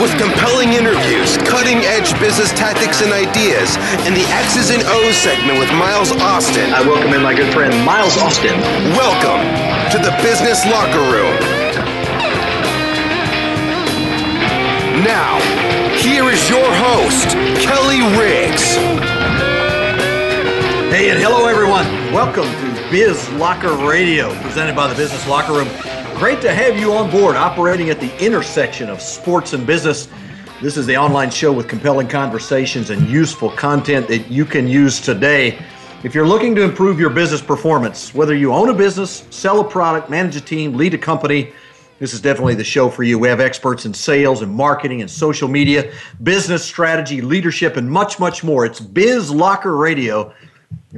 With compelling interviews, cutting edge business tactics and ideas, and the X's and O's segment with Miles Austin. I welcome in my good friend Miles Austin. Welcome to the Business Locker Room. Now, here is your host, Kelly Riggs. Hey, and hello, everyone. Welcome to Biz Locker Radio, presented by the Business Locker Room. Great to have you on board, operating at the intersection of sports and business. This is the online show with compelling conversations and useful content that you can use today. If you're looking to improve your business performance, whether you own a business, sell a product, manage a team, lead a company, this is definitely the show for you. We have experts in sales and marketing and social media, business strategy, leadership, and much, much more. It's Biz Locker Radio.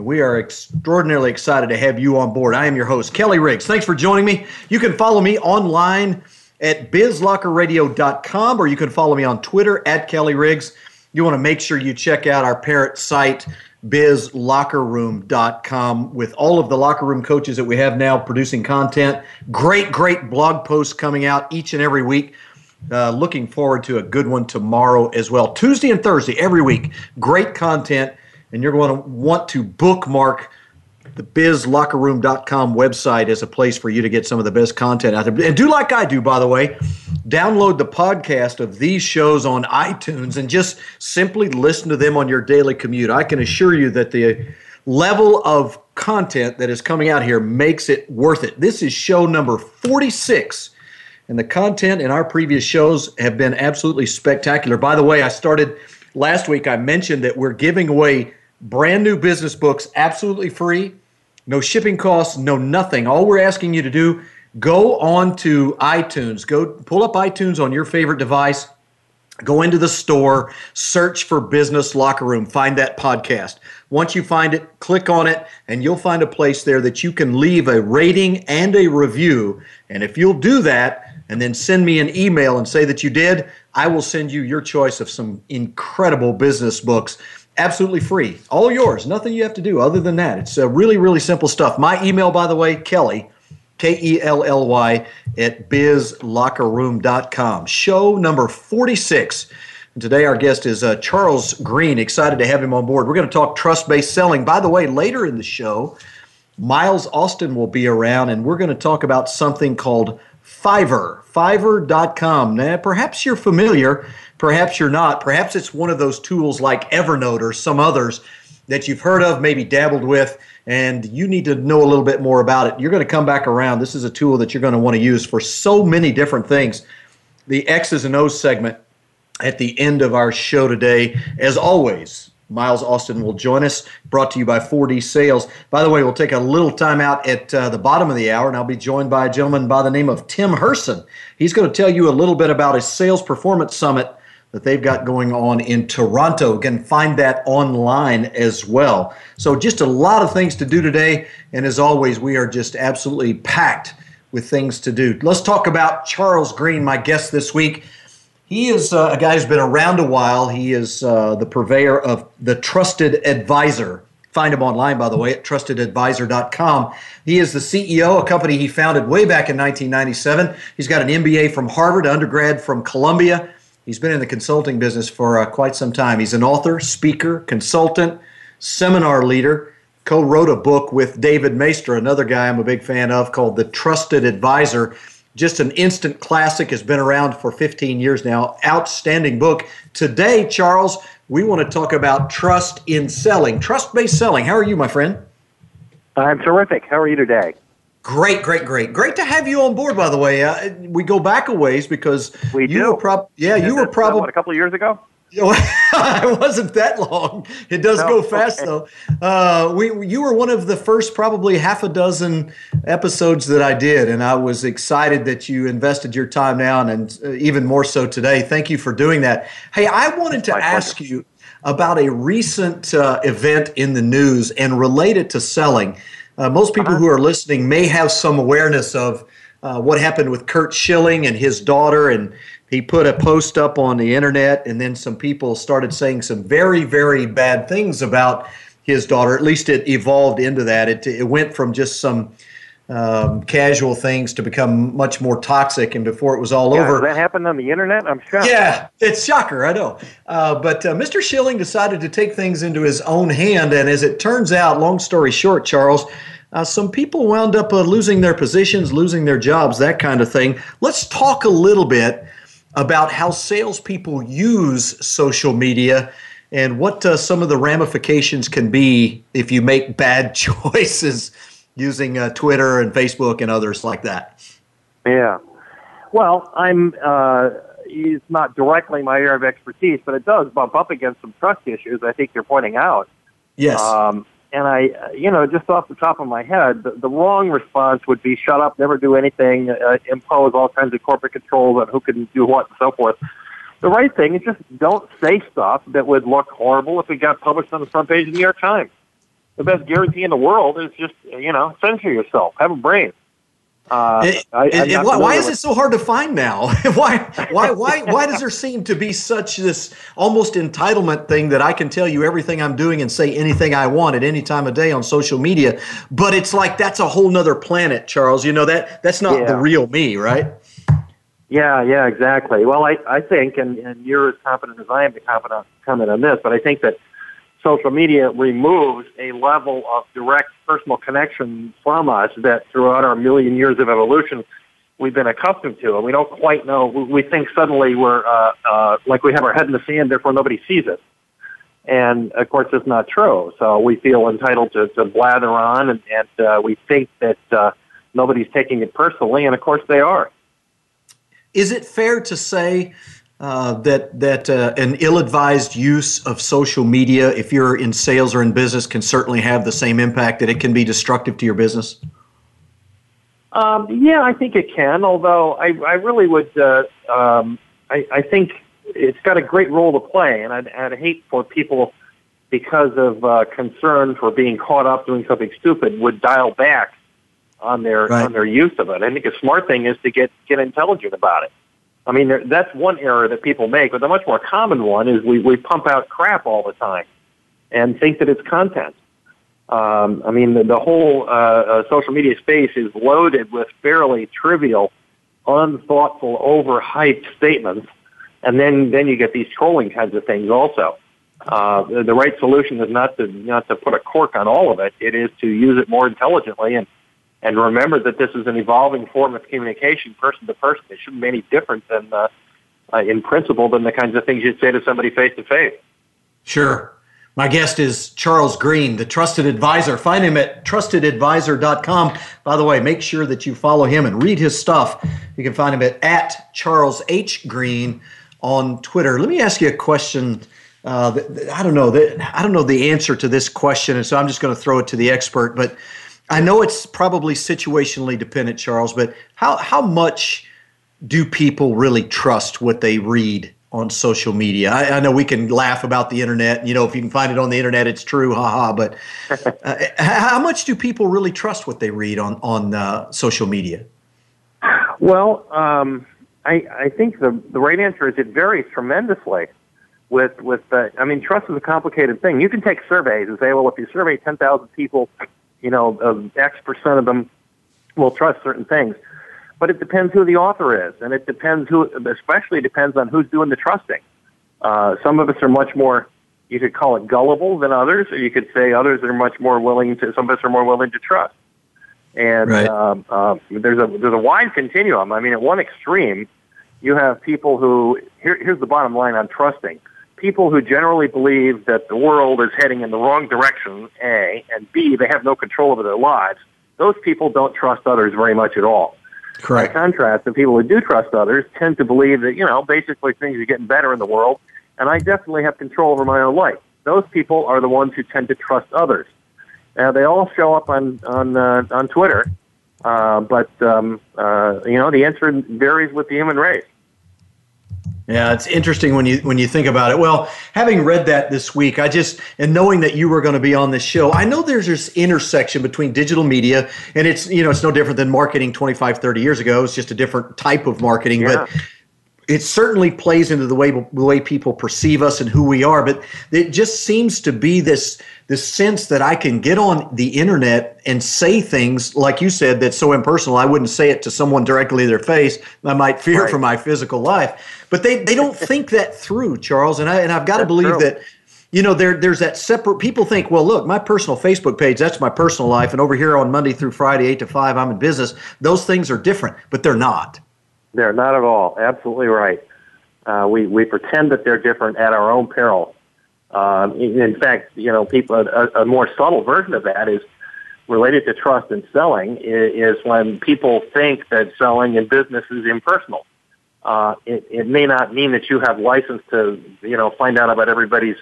We are extraordinarily excited to have you on board. I am your host, Kelly Riggs. Thanks for joining me. You can follow me online at bizlockerradio.com or you can follow me on Twitter at Kelly Riggs. You want to make sure you check out our parent site, bizlockerroom.com, with all of the locker room coaches that we have now producing content. Great, great blog posts coming out each and every week. Uh, looking forward to a good one tomorrow as well. Tuesday and Thursday, every week. Great content and you're going to want to bookmark the bizlockerroom.com website as a place for you to get some of the best content out there. And do like I do, by the way. Download the podcast of these shows on iTunes and just simply listen to them on your daily commute. I can assure you that the level of content that is coming out here makes it worth it. This is show number 46. And the content in our previous shows have been absolutely spectacular. By the way, I started last week, I mentioned that we're giving away brand new business books absolutely free no shipping costs no nothing. All we're asking you to do go on to itunes. Go pull up itunes on your favorite device. Go into the store search for business locker room find that podcast. Once you find it click on it and you'll find a place there that you can leave a rating and a review. And if you'll do that and then send me an email and say that you did i will send you your choice of some incredible business books absolutely free. All yours. Nothing you have to do other than that. It's uh, really, really simple stuff. My email, by the way, Kelly, K E L L Y, at bizlockerroom.com. Show number 46. And today, our guest is uh, Charles Green. Excited to have him on board. We're going to talk trust based selling. By the way, later in the show, Miles Austin will be around, and we're going to talk about something called Fiverr. Fiverr.com. Now, perhaps you're familiar Perhaps you're not. Perhaps it's one of those tools like Evernote or some others that you've heard of, maybe dabbled with, and you need to know a little bit more about it. You're going to come back around. This is a tool that you're going to want to use for so many different things. The X's and O's segment at the end of our show today, as always, Miles Austin will join us, brought to you by 4D Sales. By the way, we'll take a little time out at uh, the bottom of the hour, and I'll be joined by a gentleman by the name of Tim Hurson. He's going to tell you a little bit about his Sales Performance Summit that they've got going on in Toronto. You can find that online as well. So, just a lot of things to do today. And as always, we are just absolutely packed with things to do. Let's talk about Charles Green, my guest this week. He is uh, a guy who's been around a while. He is uh, the purveyor of the Trusted Advisor. Find him online, by the way, at trustedadvisor.com. He is the CEO, a company he founded way back in 1997. He's got an MBA from Harvard, undergrad from Columbia, He's been in the consulting business for uh, quite some time. He's an author, speaker, consultant, seminar leader. Co wrote a book with David Maister, another guy I'm a big fan of, called The Trusted Advisor. just an instant classic, has been around for 15 years now. Outstanding book. Today, Charles, we want to talk about trust in selling, trust based selling. How are you, my friend? I'm terrific. How are you today? Great, great, great, great to have you on board. By the way, uh, we go back a ways because we you do. Were prob- yeah, you were probably a couple of years ago. it wasn't that long. It does no, go fast okay. though. Uh, we you were one of the first, probably half a dozen episodes that I did, and I was excited that you invested your time now, and uh, even more so today. Thank you for doing that. Hey, I wanted to ask pleasure. you about a recent uh, event in the news and related to selling. Uh, most people uh-huh. who are listening may have some awareness of uh, what happened with Curt Schilling and his daughter, and he put a post up on the internet, and then some people started saying some very, very bad things about his daughter. At least it evolved into that. It, it went from just some um, casual things to become much more toxic. And before it was all yeah, over, that happened on the internet. I'm shocked. Yeah, it's shocker. I know. Uh, but uh, Mr. Schilling decided to take things into his own hand, and as it turns out, long story short, Charles. Uh, some people wound up uh, losing their positions, losing their jobs, that kind of thing. Let's talk a little bit about how salespeople use social media and what uh, some of the ramifications can be if you make bad choices using uh, Twitter and Facebook and others like that? Yeah. Well, I'm. Uh, it's not directly my area of expertise, but it does bump up against some trust issues. I think you're pointing out. Yes. Um, and I, you know, just off the top of my head, the, the wrong response would be shut up, never do anything, uh, impose all kinds of corporate controls on who can do what, and so forth. The right thing is just don't say stuff that would look horrible if it got published on the front page of the New York Times the best guarantee in the world is just you know censor yourself, have a brain. Uh, it, I, it, why, why is it so hard to find now? why, why, why, why does there seem to be such this almost entitlement thing that I can tell you everything I'm doing and say anything I want at any time of day on social media? But it's like that's a whole nother planet, Charles. You know that that's not yeah. the real me, right? Yeah, yeah, exactly. Well, I, I think, and, and you're as competent as I am to comment comment on this, but I think that social media removes a level of direct personal connection from us that throughout our million years of evolution we've been accustomed to, and we don't quite know. We think suddenly we're uh, uh, like we have our head in the sand, therefore nobody sees it. And of course, it's not true. So we feel entitled to, to blather on, and, and uh, we think that uh, nobody's taking it personally, and of course they are. Is it fair to say uh, that that uh, an ill-advised use of social media, if you're in sales or in business, can certainly have the same impact that it can be destructive to your business? Um, yeah, I think it can. Although I, I really would, uh, um, I, I think it's got a great role to play, and I'd, I'd hate for people because of uh, concern for being caught up doing something stupid would dial back on their right. on their use of it. I think a smart thing is to get get intelligent about it. I mean, there, that's one error that people make, but the much more common one is we, we pump out crap all the time and think that it's content. Um, I mean, the, the whole uh, uh, social media space is loaded with fairly trivial, unthoughtful, overhyped statements, and then then you get these trolling kinds of things also. Uh, the, the right solution is not to not to put a cork on all of it. It is to use it more intelligently and and remember that this is an evolving form of communication, person to person. It shouldn't be any different than, uh, uh, in principle, than the kinds of things you'd say to somebody face to face. Sure. My guest is Charles Green, the trusted advisor. Find him at trustedadvisor.com. By the way, make sure that you follow him and read his stuff. You can find him at, at Charles H. Green on Twitter. Let me ask you a question. Uh, I don't know. That, I don't know the answer to this question, and so I'm just going to throw it to the expert. But I know it's probably situationally dependent, Charles, but how, how much do people really trust what they read on social media? I, I know we can laugh about the internet. You know, if you can find it on the internet, it's true, haha. But uh, how much do people really trust what they read on, on uh, social media? Well, um, I, I think the, the right answer is it varies tremendously with with uh, I mean trust is a complicated thing. You can take surveys and say, well, if you survey ten thousand people, you know, X percent of them will trust certain things. But it depends who the author is, and it depends who, especially depends on who's doing the trusting. Uh, some of us are much more, you could call it gullible than others, or you could say others are much more willing to, some of us are more willing to trust. And right. um, uh, there's a there's a wide continuum. I mean, at one extreme, you have people who here, here's the bottom line on trusting. People who generally believe that the world is heading in the wrong direction, A, and B, they have no control over their lives. Those people don't trust others very much at all. Correct. By contrast, the people who do trust others tend to believe that, you know, basically things are getting better in the world, and I definitely have control over my own life. Those people are the ones who tend to trust others. Uh, they all show up on on uh, on Twitter, uh, but um, uh, you know the answer varies with the human race. Yeah, it's interesting when you when you think about it. Well, having read that this week, I just and knowing that you were going to be on this show, I know there's this intersection between digital media and it's you know it's no different than marketing 25 30 years ago. It's just a different type of marketing, yeah. but it certainly plays into the way the way people perceive us and who we are but it just seems to be this this sense that I can get on the internet and say things like you said that's so impersonal I wouldn't say it to someone directly in their face I might fear right. for my physical life but they they don't think that through Charles and I and I've got to believe true. that you know there there's that separate people think well look my personal facebook page that's my personal life and over here on monday through friday 8 to 5 i'm in business those things are different but they're not they're not at all. Absolutely right. Uh, we we pretend that they're different at our own peril. Um, in fact, you know, people a, a more subtle version of that is related to trust and selling is when people think that selling in business is impersonal. Uh, it, it may not mean that you have license to, you know, find out about everybody's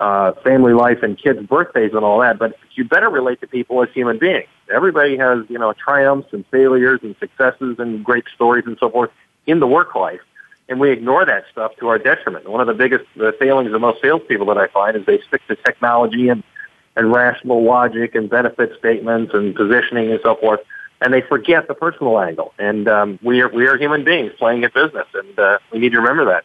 uh, family life and kids' birthdays and all that, but you better relate to people as human beings. Everybody has, you know, triumphs and failures and successes and great stories and so forth in the work life. And we ignore that stuff to our detriment. One of the biggest the failings of most salespeople that I find is they stick to technology and, and rational logic and benefit statements and positioning and so forth, and they forget the personal angle. And um, we are we are human beings playing a business, and uh, we need to remember that.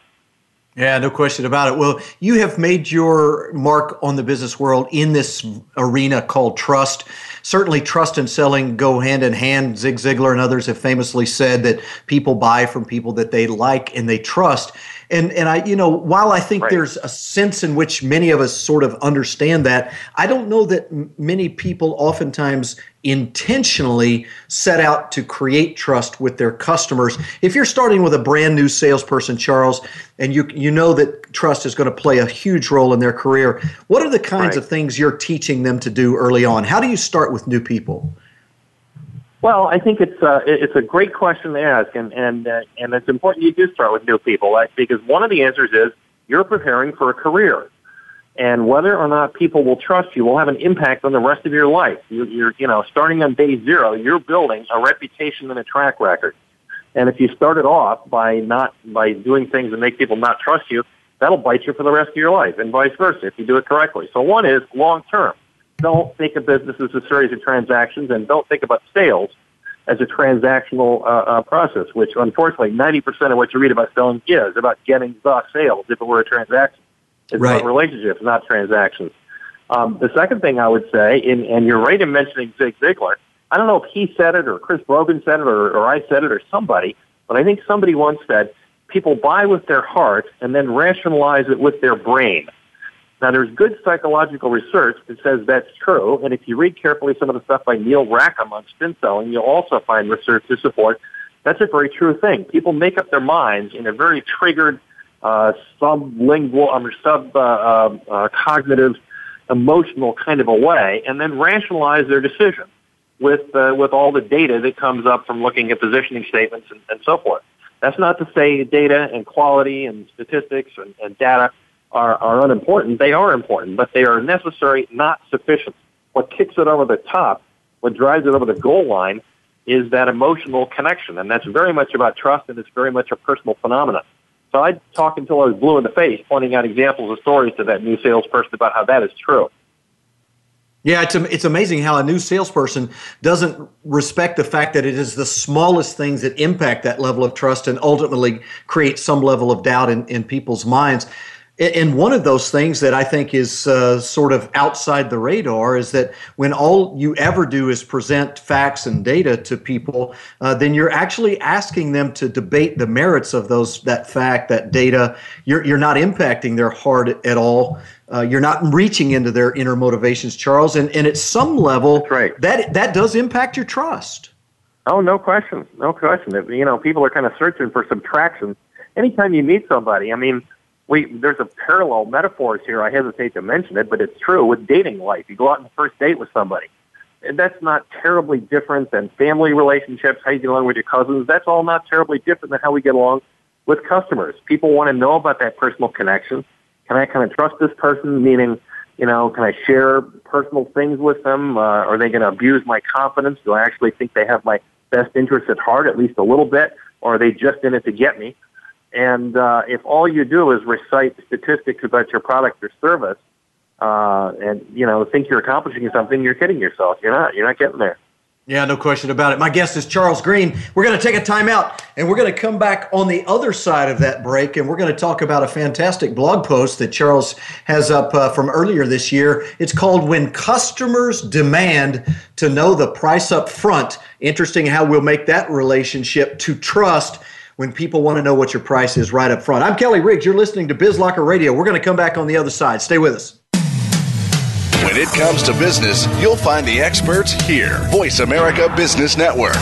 Yeah, no question about it. Well, you have made your mark on the business world in this arena called trust. Certainly, trust and selling go hand in hand. Zig Ziglar and others have famously said that people buy from people that they like and they trust. And and I, you know, while I think right. there's a sense in which many of us sort of understand that, I don't know that m- many people oftentimes intentionally set out to create trust with their customers. If you're starting with a brand new salesperson, Charles, and you you know that trust is going to play a huge role in their career, what are the kinds right. of things you're teaching them to do early on? How do you start with new people? Well, I think it's uh, it's a great question to ask, and and uh, and it's important you do start with new people, right? because one of the answers is you're preparing for a career, and whether or not people will trust you will have an impact on the rest of your life. You're, you're you know starting on day zero, you're building a reputation and a track record, and if you started off by not by doing things that make people not trust you, that'll bite you for the rest of your life, and vice versa if you do it correctly. So one is long term don't think of business as a series of transactions and don't think about sales as a transactional uh, uh, process, which unfortunately 90% of what you read about selling is about getting the sales if it were a transaction. It's right. about relationships, not transactions. Um, the second thing I would say, and, and you're right in mentioning Zig Ziglar, I don't know if he said it or Chris Brogan said it or, or I said it or somebody, but I think somebody once said, people buy with their heart and then rationalize it with their brain. Now, there's good psychological research that says that's true, and if you read carefully some of the stuff by Neil Rackham on spin selling, you'll also find research to support that's a very true thing. People make up their minds in a very triggered, uh, sublingual, or sub uh, uh, uh, cognitive, emotional kind of a way, and then rationalize their decision with uh, with all the data that comes up from looking at positioning statements and, and so forth. That's not to say data and quality and statistics and, and data are, are unimportant. They are important, but they are necessary, not sufficient. What kicks it over the top, what drives it over the goal line, is that emotional connection. And that's very much about trust, and it's very much a personal phenomenon. So I'd talk until I was blue in the face, pointing out examples of stories to that new salesperson about how that is true. Yeah, it's it's amazing how a new salesperson doesn't respect the fact that it is the smallest things that impact that level of trust and ultimately create some level of doubt in, in people's minds. And one of those things that I think is uh, sort of outside the radar is that when all you ever do is present facts and data to people, uh, then you're actually asking them to debate the merits of those that fact, that data. You're you're not impacting their heart at all. Uh, you're not reaching into their inner motivations, Charles. And and at some level, right. that that does impact your trust. Oh, no question, no question. You know, people are kind of searching for some traction. Anytime you meet somebody, I mean we there's a parallel metaphors here. I hesitate to mention it, but it's true with dating life. You go out on the first date with somebody. And that's not terribly different than family relationships, how you get along with your cousins. That's all not terribly different than how we get along with customers. People want to know about that personal connection. Can I kind of trust this person? Meaning, you know, can I share personal things with them? Uh, are they going to abuse my confidence? Do I actually think they have my best interest at heart, at least a little bit? Or are they just in it to get me? And uh, if all you do is recite statistics about your product or service, uh, and you know think you're accomplishing something, you're kidding yourself. You're not. You're not getting there. Yeah, no question about it. My guest is Charles Green. We're going to take a timeout and we're going to come back on the other side of that break and we're going to talk about a fantastic blog post that Charles has up uh, from earlier this year. It's called When Customers Demand to Know the Price Up Front. Interesting how we'll make that relationship to trust when people want to know what your price is right up front. I'm Kelly Riggs. You're listening to BizLocker Radio. We're going to come back on the other side. Stay with us. When it comes to business, you'll find the experts here. Voice America Business Network.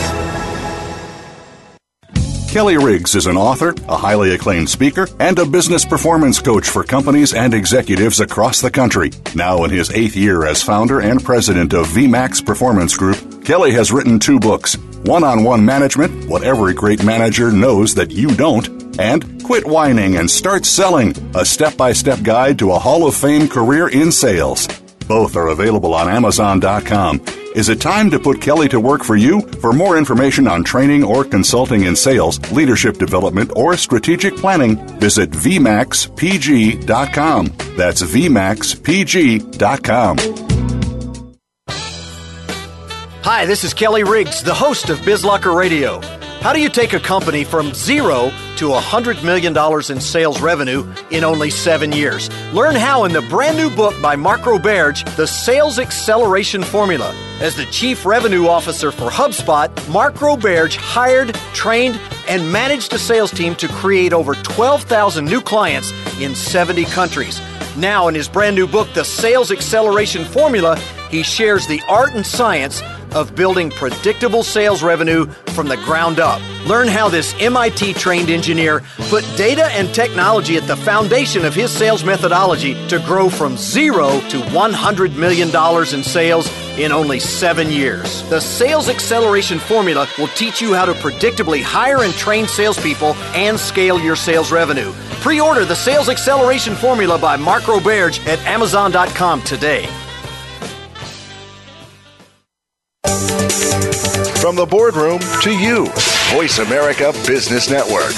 Kelly Riggs is an author, a highly acclaimed speaker, and a business performance coach for companies and executives across the country. Now in his eighth year as founder and president of VMAX Performance Group, Kelly has written two books One on One Management What Every Great Manager Knows That You Don't, and Quit Whining and Start Selling A Step by Step Guide to a Hall of Fame Career in Sales. Both are available on Amazon.com. Is it time to put Kelly to work for you? For more information on training or consulting in sales, leadership development, or strategic planning, visit VMAXPG.com. That's VMAXPG.com. Hi, this is Kelly Riggs, the host of BizLocker Radio. How do you take a company from zero to $100 million in sales revenue in only seven years? Learn how in the brand new book by Mark Roberge, The Sales Acceleration Formula. As the Chief Revenue Officer for HubSpot, Mark Roberge hired, trained, and managed a sales team to create over 12,000 new clients in 70 countries. Now, in his brand new book, The Sales Acceleration Formula, he shares the art and science of building predictable sales revenue from the ground up. Learn how this MIT trained engineer put data and technology at the foundation of his sales methodology to grow from zero to $100 million in sales in only seven years. The Sales Acceleration Formula will teach you how to predictably hire and train salespeople and scale your sales revenue. Pre order the Sales Acceleration Formula by Mark Roberge at Amazon.com today. From the boardroom to you, Voice America Business Network.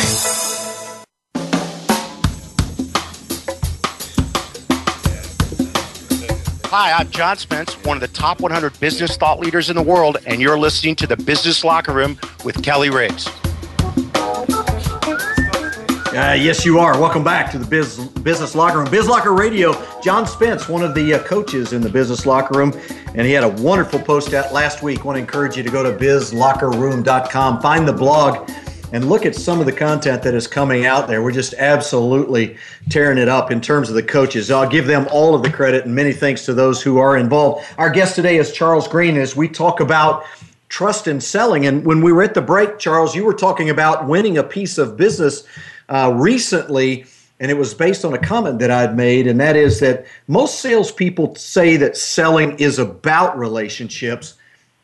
Hi, I'm John Spence, one of the top 100 business thought leaders in the world, and you're listening to the Business Locker Room with Kelly Riggs. Uh, yes, you are. Welcome back to the Biz, Business Locker Room. Biz Locker Radio. John Spence, one of the uh, coaches in the Business Locker Room, and he had a wonderful post out last week. Want to encourage you to go to bizlockerroom.com, find the blog, and look at some of the content that is coming out there. We're just absolutely tearing it up in terms of the coaches. I'll give them all of the credit, and many thanks to those who are involved. Our guest today is Charles Green as we talk about trust in selling. And when we were at the break, Charles, you were talking about winning a piece of business uh, recently, and it was based on a comment that I'd made, and that is that most salespeople say that selling is about relationships.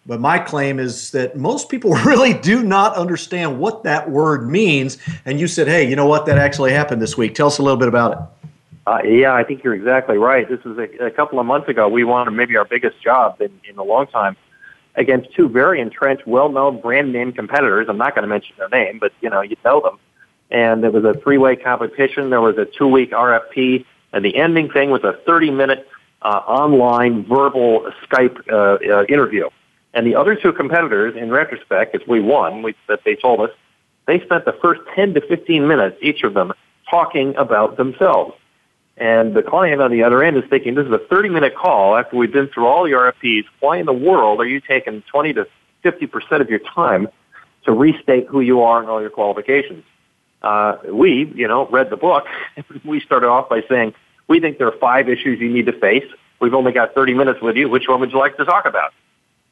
But my claim is that most people really do not understand what that word means. And you said, hey, you know what? That actually happened this week. Tell us a little bit about it. Uh, yeah, I think you're exactly right. This was a, a couple of months ago. We won maybe our biggest job in, in a long time against two very entrenched, well-known brand name competitors. I'm not going to mention their name, but you know, you know them and there was a three-way competition. There was a two-week RFP, and the ending thing was a 30-minute uh, online verbal Skype uh, uh, interview. And the other two competitors, in retrospect, as we won, we, that they told us, they spent the first 10 to 15 minutes, each of them, talking about themselves. And the client on the other end is thinking, this is a 30 minute call after we've been through all the RFPs. Why in the world are you taking 20 to 50% of your time to restate who you are and all your qualifications? Uh, we, you know, read the book. we started off by saying, we think there are five issues you need to face. We've only got 30 minutes with you. Which one would you like to talk about?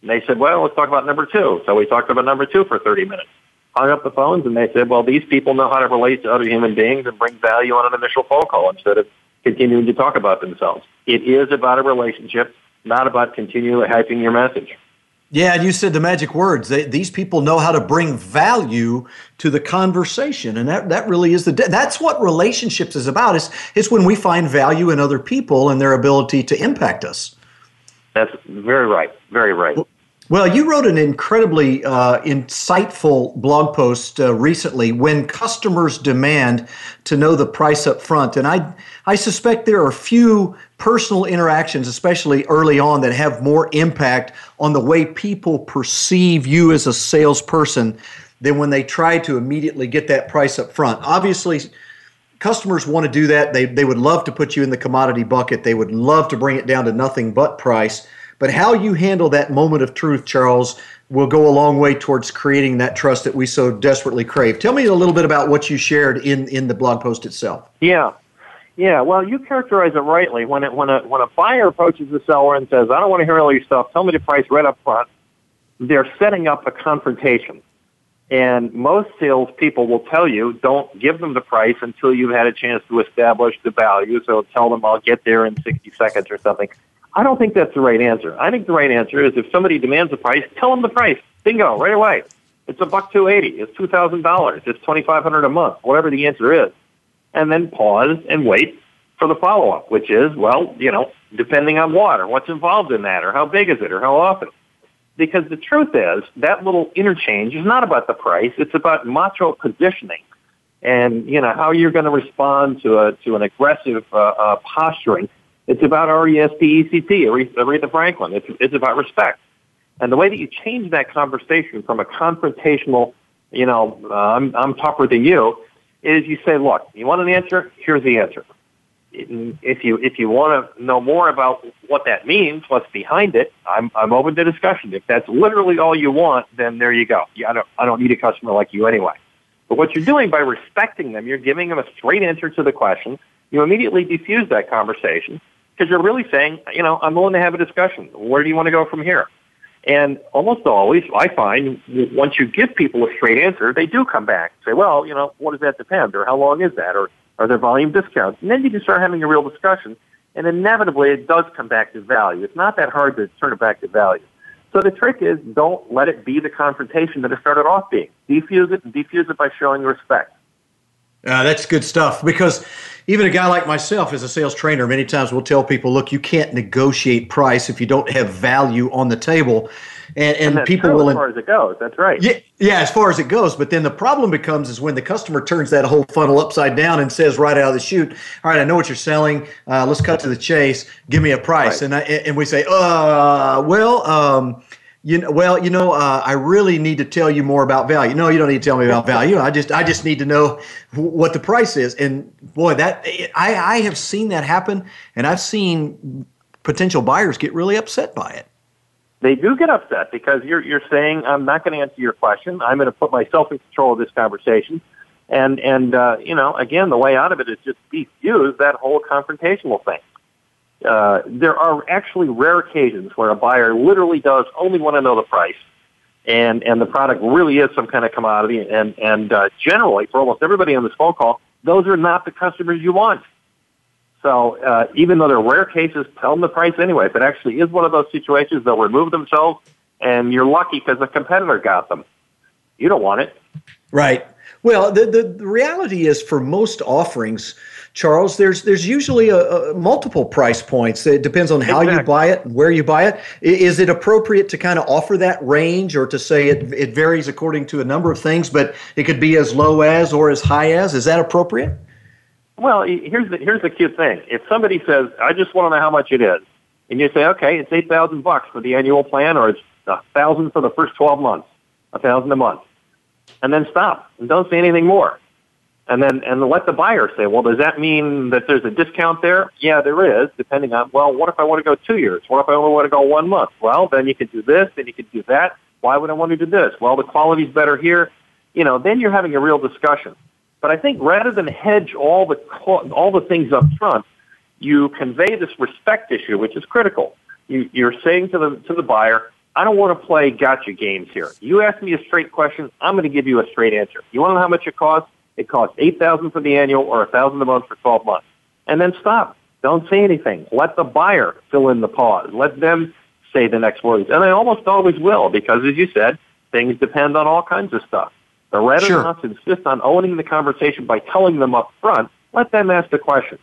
And they said, well, let's talk about number two. So we talked about number two for 30 minutes. Hung up the phones and they said, well, these people know how to relate to other human beings and bring value on an initial phone call instead of continuing to talk about themselves. It is about a relationship, not about continually hyping your message. Yeah, and you said the magic words. They, these people know how to bring value to the conversation, and that, that really is the that's what relationships is about. It's it's when we find value in other people and their ability to impact us. That's very right. Very right. Well, you wrote an incredibly uh, insightful blog post uh, recently when customers demand to know the price up front. And I, I suspect there are few personal interactions, especially early on, that have more impact on the way people perceive you as a salesperson than when they try to immediately get that price up front. Obviously, customers want to do that. They, they would love to put you in the commodity bucket, they would love to bring it down to nothing but price. But how you handle that moment of truth, Charles, will go a long way towards creating that trust that we so desperately crave. Tell me a little bit about what you shared in, in the blog post itself. Yeah. Yeah, well, you characterize it rightly. When it, when a when a buyer approaches the seller and says, "I don't want to hear all your stuff. Tell me the price right up front," they're setting up a confrontation. And most salespeople will tell you, don't give them the price until you've had a chance to establish the value. So tell them I'll get there in 60 seconds or something. I don't think that's the right answer. I think the right answer is if somebody demands a price, tell them the price. Bingo, right away. It's a buck two eighty. It's two thousand dollars. It's twenty five hundred a month. Whatever the answer is, and then pause and wait for the follow up, which is well, you know, depending on what or what's involved in that, or how big is it, or how often. Because the truth is that little interchange is not about the price. It's about macho positioning, and you know how you're going to respond to a to an aggressive uh, uh, posturing it's about R-E-S-P-E-C-T, Aretha Franklin. It's, it's about respect. And the way that you change that conversation from a confrontational, you know, uh, I'm, I'm tougher than you, is you say, look, you want an answer? Here's the answer. If you, if you want to know more about what that means, what's behind it, I'm, I'm open to discussion. If that's literally all you want, then there you go. Yeah, I don't, I don't need a customer like you anyway. But what you're doing by respecting them, you're giving them a straight answer to the question. You immediately diffuse that conversation because you're really saying, you know, I'm willing to have a discussion. Where do you want to go from here? And almost always, I find once you give people a straight answer, they do come back and say, well, you know, what does that depend? Or how long is that? Or are there volume discounts? And then you can start having a real discussion. And inevitably, it does come back to value. It's not that hard to turn it back to value. So the trick is don't let it be the confrontation that it started off being. Defuse it and defuse it by showing respect. Uh, that's good stuff because even a guy like myself as a sales trainer many times will tell people look you can't negotiate price if you don't have value on the table. And, and, and people will as far as it goes that's right. Yeah, yeah as far as it goes but then the problem becomes is when the customer turns that whole funnel upside down and says right out of the chute all right i know what you're selling uh, let's cut to the chase give me a price. Right. and, I, and we say uh well um, you know, well, you know, uh, I really need to tell you more about value. No, you don't need to tell me about value. I just, I just need to know what the price is. And boy, that I, I have seen that happen, and I've seen potential buyers get really upset by it. They do get upset because you're you're saying I'm not going to answer your question. I'm going to put myself in control of this conversation, and and uh, you know, again, the way out of it is just defuse that whole confrontational thing. Uh, there are actually rare occasions where a buyer literally does only want to know the price, and and the product really is some kind of commodity. And and uh, generally, for almost everybody on this phone call, those are not the customers you want. So uh, even though they're rare cases, tell them the price anyway. If it actually is one of those situations, they'll remove themselves, and you're lucky because a competitor got them. You don't want it. Right. Well, the, the, the reality is for most offerings, Charles, there's there's usually a, a multiple price points. It depends on how exactly. you buy it and where you buy it. Is it appropriate to kind of offer that range, or to say it it varies according to a number of things, but it could be as low as or as high as? Is that appropriate? Well, here's the here's the cute thing. If somebody says, "I just want to know how much it is," and you say, "Okay, it's eight thousand bucks for the annual plan, or it's a thousand for the first twelve months, a thousand a month," and then stop and don't say anything more And then, and let the buyer say, well, does that mean that there's a discount there? Yeah, there is, depending on, well, what if I want to go two years? What if I only want to go one month? Well, then you could do this, then you could do that. Why would I want to do this? Well, the quality's better here. You know, then you're having a real discussion. But I think rather than hedge all the, all the things up front, you convey this respect issue, which is critical. You, you're saying to the, to the buyer, I don't want to play gotcha games here. You ask me a straight question, I'm going to give you a straight answer. You want to know how much it costs? It costs eight thousand for the annual or a thousand a month for twelve months. And then stop. Don't say anything. Let the buyer fill in the pause. Let them say the next words. And they almost always will, because as you said, things depend on all kinds of stuff. But rather sure. than us insist on owning the conversation by telling them up front, let them ask the question.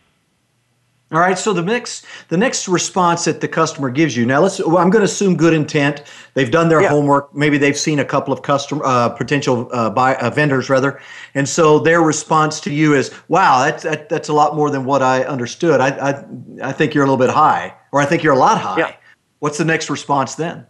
All right. So the next the next response that the customer gives you now, let's. Well, I'm going to assume good intent. They've done their yeah. homework. Maybe they've seen a couple of customer uh, potential uh, buy uh, vendors rather, and so their response to you is, "Wow, that's that, that's a lot more than what I understood. I, I I think you're a little bit high, or I think you're a lot high." Yeah. What's the next response then?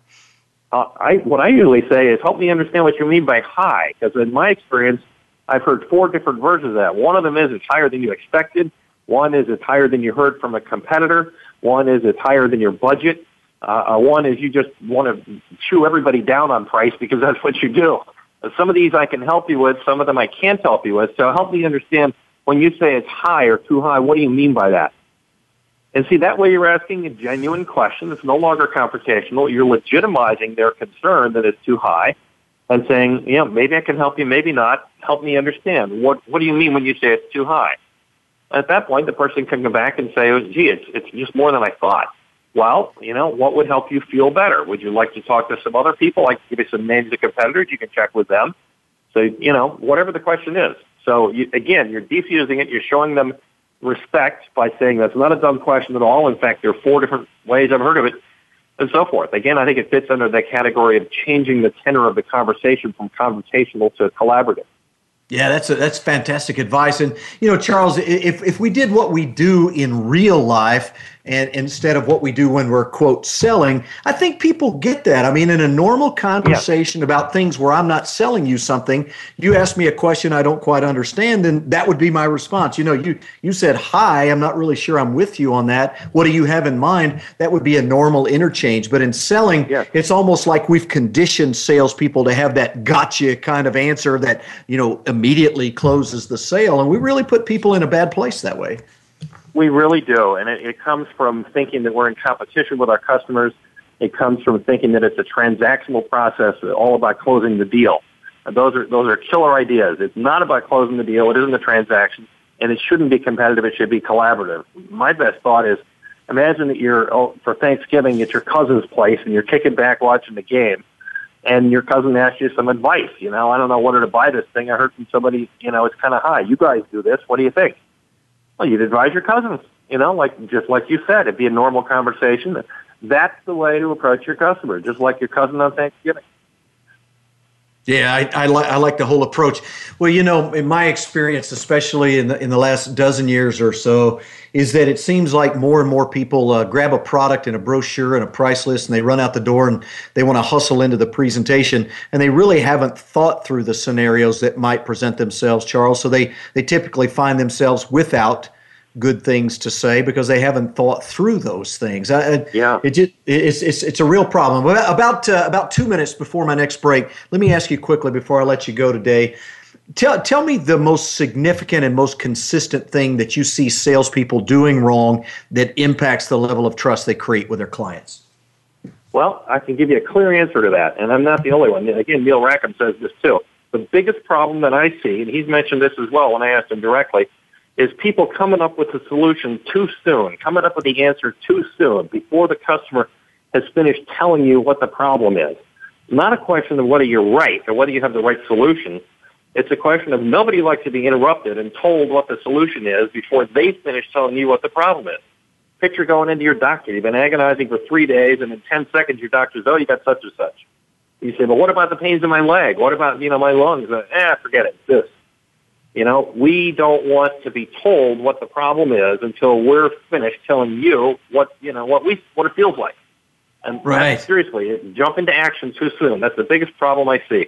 Uh, I what I usually say is, "Help me understand what you mean by high," because in my experience, I've heard four different versions of that. One of them is it's higher than you expected. One is it's higher than you heard from a competitor. One is it's higher than your budget. Uh, uh, one is you just want to chew everybody down on price because that's what you do. Uh, some of these I can help you with. Some of them I can't help you with. So help me understand when you say it's high or too high, what do you mean by that? And see, that way you're asking a genuine question. It's no longer confrontational. You're legitimizing their concern that it's too high and saying, you yeah, maybe I can help you, maybe not. Help me understand. What, what do you mean when you say it's too high? At that point, the person can come back and say, oh, gee, it's, it's just more than I thought. Well, you know, what would help you feel better? Would you like to talk to some other people? I can give you some names of competitors. You can check with them. So, you know, whatever the question is. So, you, again, you're defusing it. You're showing them respect by saying that's not a dumb question at all. In fact, there are four different ways I've heard of it, and so forth. Again, I think it fits under the category of changing the tenor of the conversation from confrontational to collaborative. Yeah, that's a, that's fantastic advice. And you know, Charles, if if we did what we do in real life, and instead of what we do when we're quote selling i think people get that. I mean in a normal conversation yeah. about things where i'm not selling you something you ask me a question i don't quite understand then that would be my response. You know you you said hi i'm not really sure i'm with you on that. What do you have in mind? That would be a normal interchange. But in selling yeah. it's almost like we've conditioned salespeople to have that gotcha kind of answer that you know immediately closes the sale. And we really put people in a bad place that way we really do, and it, it comes from thinking that we're in competition with our customers. It comes from thinking that it's a transactional process, all about closing the deal. Those are those are killer ideas. It's not about closing the deal. It isn't a transaction, and it shouldn't be competitive. It should be collaborative. My best thought is, imagine that you're oh, for Thanksgiving at your cousin's place, and you're kicking back watching the game, and your cousin asks you some advice. You know, I don't know whether to buy this thing. I heard from somebody, you know, it's kind of high. You guys do this. What do you think? Well, you'd advise your cousins, you know, like just like you said, it'd be a normal conversation. That's the way to approach your customer, just like your cousin on Thanksgiving. Yeah, I, I, li- I like the whole approach. Well, you know, in my experience, especially in the in the last dozen years or so, is that it seems like more and more people uh, grab a product and a brochure and a price list, and they run out the door and they want to hustle into the presentation, and they really haven't thought through the scenarios that might present themselves, Charles. So they they typically find themselves without good things to say because they haven't thought through those things. I, yeah, it just it's it's it's a real problem. About uh, about two minutes before my next break, let me ask you quickly before I let you go today. Tell tell me the most significant and most consistent thing that you see salespeople doing wrong that impacts the level of trust they create with their clients. Well, I can give you a clear answer to that, and I'm not the only one. Again, Neil Rackham says this too. The biggest problem that I see, and he's mentioned this as well when I asked him directly, is people coming up with the solution too soon, coming up with the answer too soon before the customer has finished telling you what the problem is. It's not a question of whether you're right or whether you have the right solution. It's a question of nobody likes to be interrupted and told what the solution is before they finish telling you what the problem is. Picture going into your doctor. You've been agonizing for three days, and in 10 seconds, your doctor says, oh, you got such and such. You say, well, what about the pains in my leg? What about, you know, my lungs? Eh, forget it. This. You know, we don't want to be told what the problem is until we're finished telling you what, you know, what we, what it feels like. And right. seriously, jump into action too soon. That's the biggest problem I see.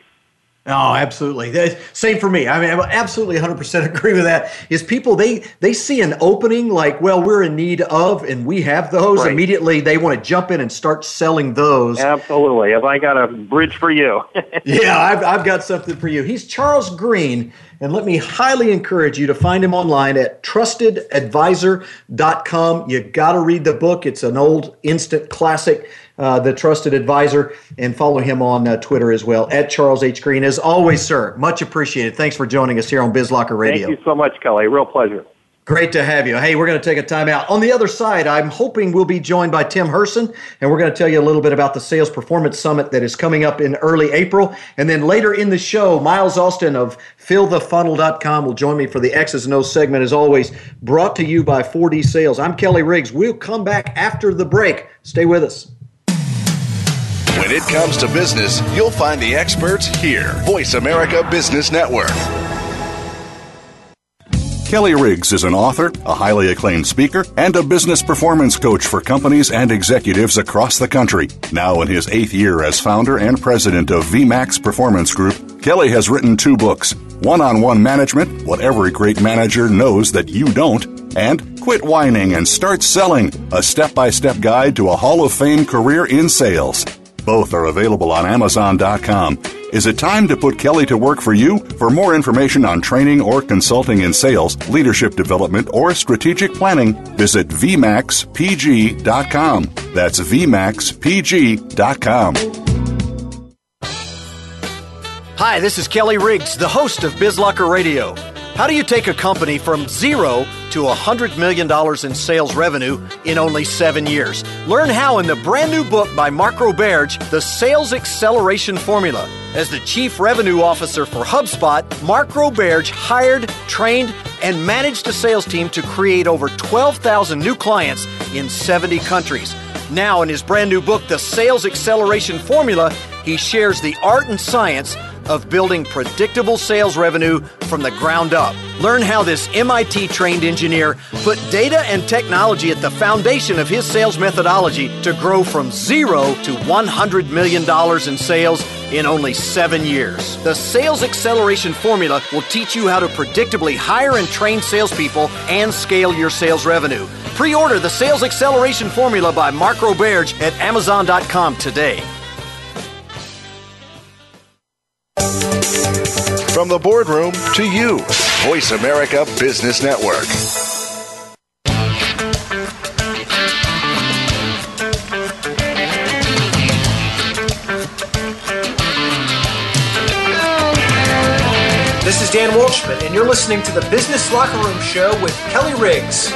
Oh, absolutely. Same for me. I mean, I absolutely 100% agree with that. Is people they they see an opening like, well, we're in need of, and we have those. Right. Immediately, they want to jump in and start selling those. Absolutely. Have I got a bridge for you? yeah, I've, I've got something for you. He's Charles Green, and let me highly encourage you to find him online at trustedadvisor.com. You got to read the book. It's an old instant classic uh, the trusted advisor, and follow him on uh, Twitter as well at Charles H. Green. As always, sir, much appreciated. Thanks for joining us here on BizLocker Radio. Thank you so much, Kelly. Real pleasure. Great to have you. Hey, we're going to take a time out. On the other side, I'm hoping we'll be joined by Tim Hurson, and we're going to tell you a little bit about the Sales Performance Summit that is coming up in early April. And then later in the show, Miles Austin of fillthefunnel.com will join me for the X's and O's segment, as always, brought to you by 4D Sales. I'm Kelly Riggs. We'll come back after the break. Stay with us. When it comes to business, you'll find the experts here. Voice America Business Network. Kelly Riggs is an author, a highly acclaimed speaker, and a business performance coach for companies and executives across the country. Now in his eighth year as founder and president of VMAX Performance Group, Kelly has written two books One on One Management What Every Great Manager Knows That You Don't, and Quit Whining and Start Selling A Step by Step Guide to a Hall of Fame Career in Sales. Both are available on Amazon.com. Is it time to put Kelly to work for you? For more information on training or consulting in sales, leadership development, or strategic planning, visit VMAXPG.com. That's VMAXPG.com. Hi, this is Kelly Riggs, the host of BizLocker Radio. How do you take a company from zero to $100 million in sales revenue in only seven years? Learn how in the brand new book by Mark Roberge, The Sales Acceleration Formula. As the Chief Revenue Officer for HubSpot, Mark Roberge hired, trained, and managed a sales team to create over 12,000 new clients in 70 countries. Now, in his brand new book, The Sales Acceleration Formula, he shares the art and science of building predictable sales revenue from the ground up. Learn how this MIT trained engineer put data and technology at the foundation of his sales methodology to grow from zero to $100 million in sales in only seven years. The Sales Acceleration Formula will teach you how to predictably hire and train salespeople and scale your sales revenue. Pre order the Sales Acceleration Formula by Mark Roberge at Amazon.com today. From the boardroom to you, Voice America Business Network. This is Dan Waldschmidt, and you're listening to the Business Locker Room Show with Kelly Riggs.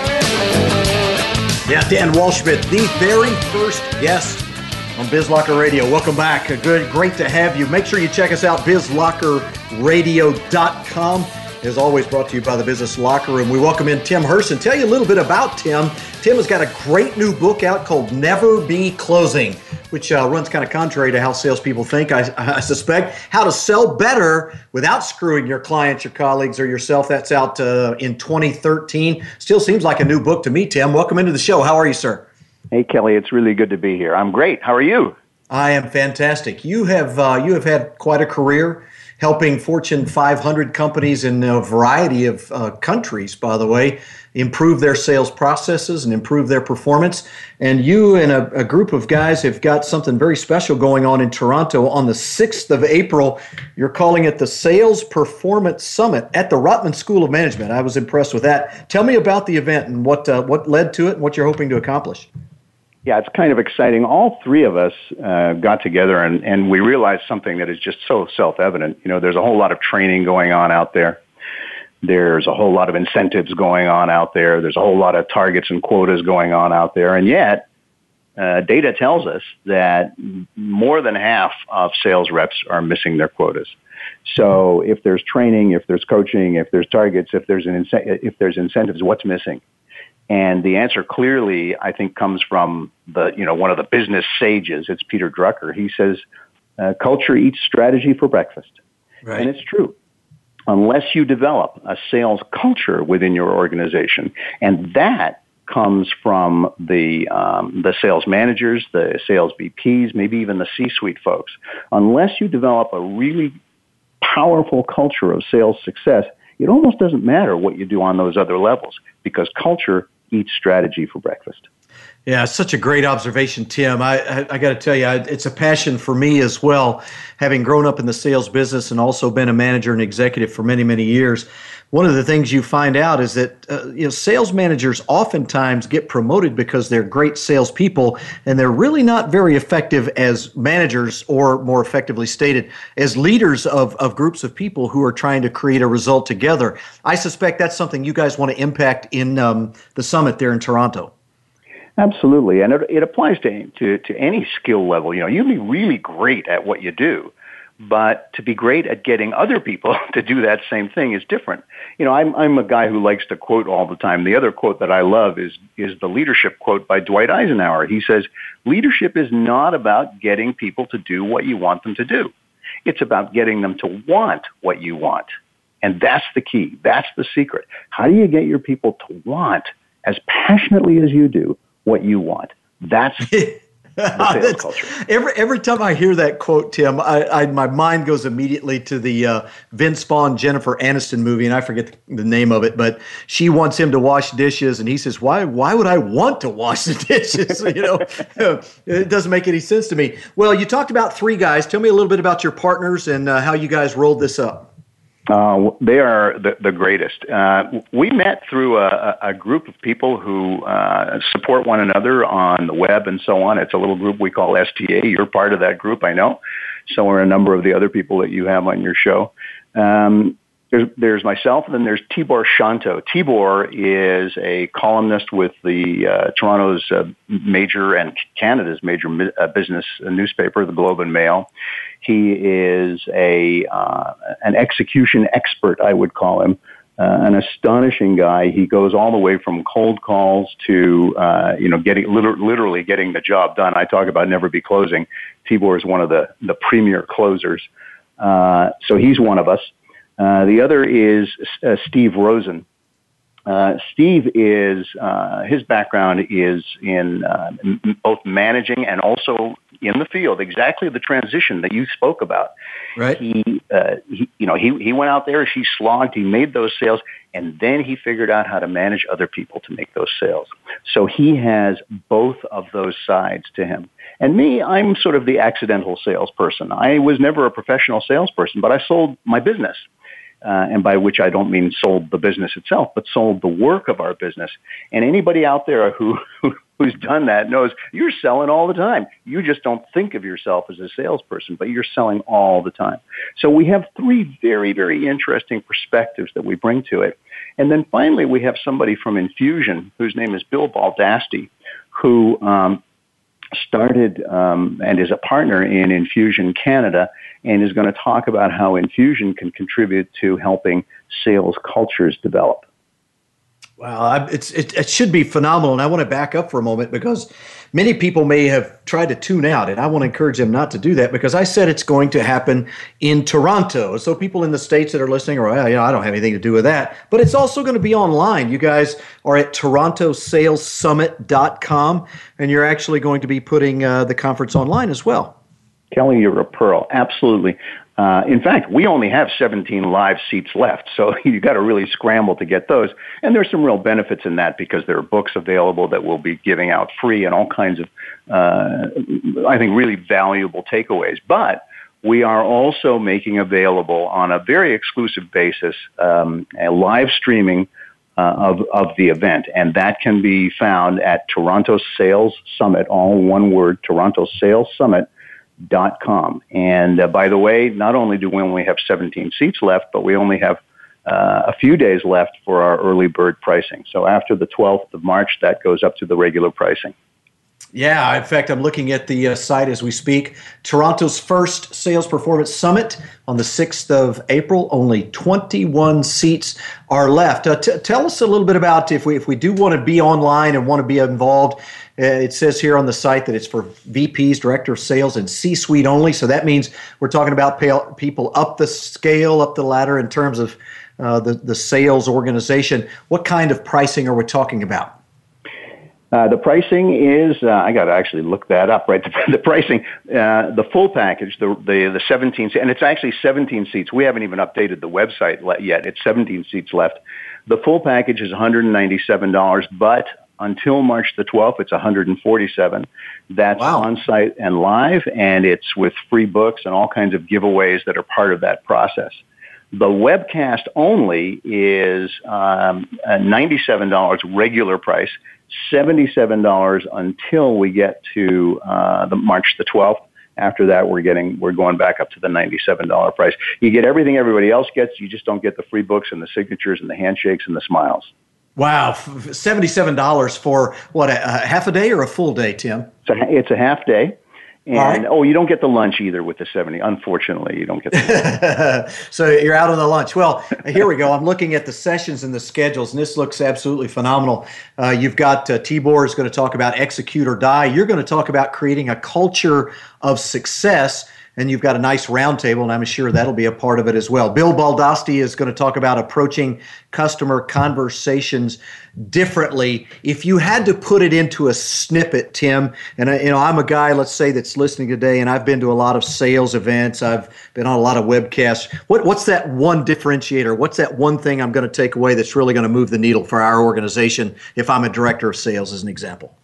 Yeah, Dan Waldschmidt, the very first guest on BizLocker Radio. Welcome back. Good, great to have you. Make sure you check us out, bizlockerradio.com. As always, brought to you by the Business Locker Room. We welcome in Tim Hurson. Tell you a little bit about Tim. Tim has got a great new book out called Never Be Closing, which uh, runs kind of contrary to how salespeople think, I, I, suspect. How to sell better without screwing your clients, your colleagues, or yourself. That's out uh, in 2013. Still seems like a new book to me, Tim. Welcome into the show. How are you, sir? Hey, Kelly, it's really good to be here. I'm great. How are you? I am fantastic. You have uh, you have had quite a career helping Fortune 500 companies in a variety of uh, countries, by the way, improve their sales processes and improve their performance. And you and a, a, group of guys have got something very special going on in Toronto on the 6th of April. You're calling it the Sales Performance Summit at the Rotman School of Management. I was impressed with that. Tell me about the event and what, uh, what led to it and what you're hoping to accomplish. Yeah, it's kind of exciting. All three of us uh, got together and, and we realized something that is just so self-evident. You know, there's a whole lot of training going on out there. There's a whole lot of incentives going on out there. There's a whole lot of targets and quotas going on out there. And yet, uh, data tells us that more than half of sales reps are missing their quotas. So if there's training, if there's coaching, if there's targets, if there's an if there's incentives, what's missing? And the answer clearly, I think, comes from the, you know, one of the business sages. It's Peter Drucker. He says, uh, culture eats strategy for breakfast. Right. And it's true. Unless you develop a sales culture within your organization, and that comes from the um, the sales managers, the sales VPs, maybe even the C-suite folks. Unless you develop a really powerful culture of sales success, it almost doesn't matter what you do on those other levels because culture eats strategy for breakfast. Yeah, such a great observation, Tim. I, I, I got to tell you, I, it's a passion for me as well, having grown up in the sales business and also been a manager and executive for many, many years. One of the things you find out is that uh, you know sales managers oftentimes get promoted because they're great salespeople, and they're really not very effective as managers, or more effectively stated, as leaders of, of groups of people who are trying to create a result together. I suspect that's something you guys want to impact in um, the summit there in Toronto. Absolutely, and it, it applies to, to to any skill level. You know, you can be really great at what you do, but to be great at getting other people to do that same thing is different. You know, I'm I'm a guy who likes to quote all the time. The other quote that I love is is the leadership quote by Dwight Eisenhower. He says, "Leadership is not about getting people to do what you want them to do. It's about getting them to want what you want." And that's the key. That's the secret. How do you get your people to want as passionately as you do what you want. That's. Every every time I hear that quote, Tim, I, I my mind goes immediately to the uh, Vince Vaughn Jennifer Aniston movie, and I forget the, the, name of it, but she wants him to wash dishes, and he says, "Why? Why would I want to wash the dishes? you know, it doesn't make any sense to me." Well, you talked about three guys. Tell me a little bit about your partners and uh, how you guys rolled this up. Uh, they are the, the greatest. Uh, we met through a, a, group of people who uh, support one another on the web and so on. It's a little group we call STA. You're part of that group, I know. So are a number of the other people that you have on your show. Um, there's, there's myself, and then there's Tibor Shanto. Tibor is a columnist with the uh, Toronto's uh, major and Canada's major uh, business newspaper, the Globe and Mail. He is a uh, an execution expert, I would call him. Uh, an astonishing guy. He goes all the way from cold calls to uh, you know getting literally getting the job done. I talk about never be closing. Tibor is one of the the premier closers. Uh, so he's one of us. Uh, the other is uh, Steve Rosen. Uh, Steve is uh, his background is in m- both managing and also in the field. Exactly the transition that you spoke about. Right. He, uh, he, you know, he he went out there. He slogged. He made those sales, and then he figured out how to manage other people to make those sales. So he has both of those sides to him. And me, I'm sort of the accidental salesperson. I was never a professional salesperson, but I sold my business uh, and by which I don't mean sold the business itself, but sold the work of our business. And anybody out there who, who's done that knows you're selling all the time. You just don't think of yourself as a salesperson, but you're selling all the time. So we have three very, very interesting perspectives that we bring to it. And then finally, we have somebody from Infusion whose name is Bill Baldasti, who um, started um, and is a partner in Infusion Canada and is going to talk about how Infusion can contribute to helping sales cultures develop. Wow, it's it, it, should be phenomenal. And I want to back up for a moment because many people may have tried to tune out, and I want to encourage them not to do that because I said it's going to happen in Toronto. So people in the states that are listening are, you know, I don't have anything to do with that. But it's also going to be online. You guys are at TorontoSalesSummit.com, and you're actually going to be putting uh, the conference online as well. Kelly, you're a pearl. Absolutely. Uh, in fact, we only have 17 live seats left, so you got to really scramble to get those. And there's some real benefits in that because there are books available that we'll be giving out free and all kinds of, uh, I think, really valuable takeaways. But we are also making available on a very exclusive basis um, a live streaming uh, of, of the event. And that can be found at Toronto Sales Summit, all one word, Toronto Sales Summit dot com. And uh, by the way, not only do we only have 17 seats left, but we only have uh, a few days left for our early bird pricing. So after the 12th of March, that goes up to the regular pricing. Yeah, in fact, I'm looking at the uh, site as we speak. Toronto's first sales performance summit on the 6th of April. Only 21 seats are left. Uh, t- tell us a little bit about if we if we do want to be online and want to be involved. Uh, it says here on the site that it's for VPs, director of sales, and C-suite only. So that means we're talking about people up the scale, up the ladder in terms of uh, the the sales organization. What kind of pricing are we talking about? Uh, the pricing is, uh, I got to actually look that up, right? The, the pricing, uh, the full package, the, the, the 17, and it's actually 17 seats. We haven't even updated the website yet. It's 17 seats left. The full package is $197, but until March the 12th, it's 147. That's wow. on site and live, and it's with free books and all kinds of giveaways that are part of that process. The webcast only is um, $97 regular price, $77 until we get to uh, the March the 12th. After that, we're getting we're going back up to the $97 price. You get everything everybody else gets. You just don't get the free books and the signatures and the handshakes and the smiles. Wow, seventy-seven dollars for what a, a, half a day or a full day, Tim? It's a, it's a half day. And right. oh, you don't get the lunch either with the 70. Unfortunately, you don't get the So you're out on the lunch. Well, here we go. I'm looking at the sessions and the schedules, and this looks absolutely phenomenal. Uh, you've got uh, Tibor is going to talk about execute or die. You're going to talk about creating a culture of success and you've got a nice roundtable, and I'm sure that'll be a part of it as well. Bill Baldasti is going to talk about approaching customer conversations differently. If you had to put it into a snippet, Tim, and uh, you know I'm a guy, let's say that's listening today, and I've been to a lot of sales events, I've been on a lot of webcasts. What what's that one differentiator? What's that one thing I'm going to take away that's really going to move the needle for our organization? If I'm a director of sales, as an example.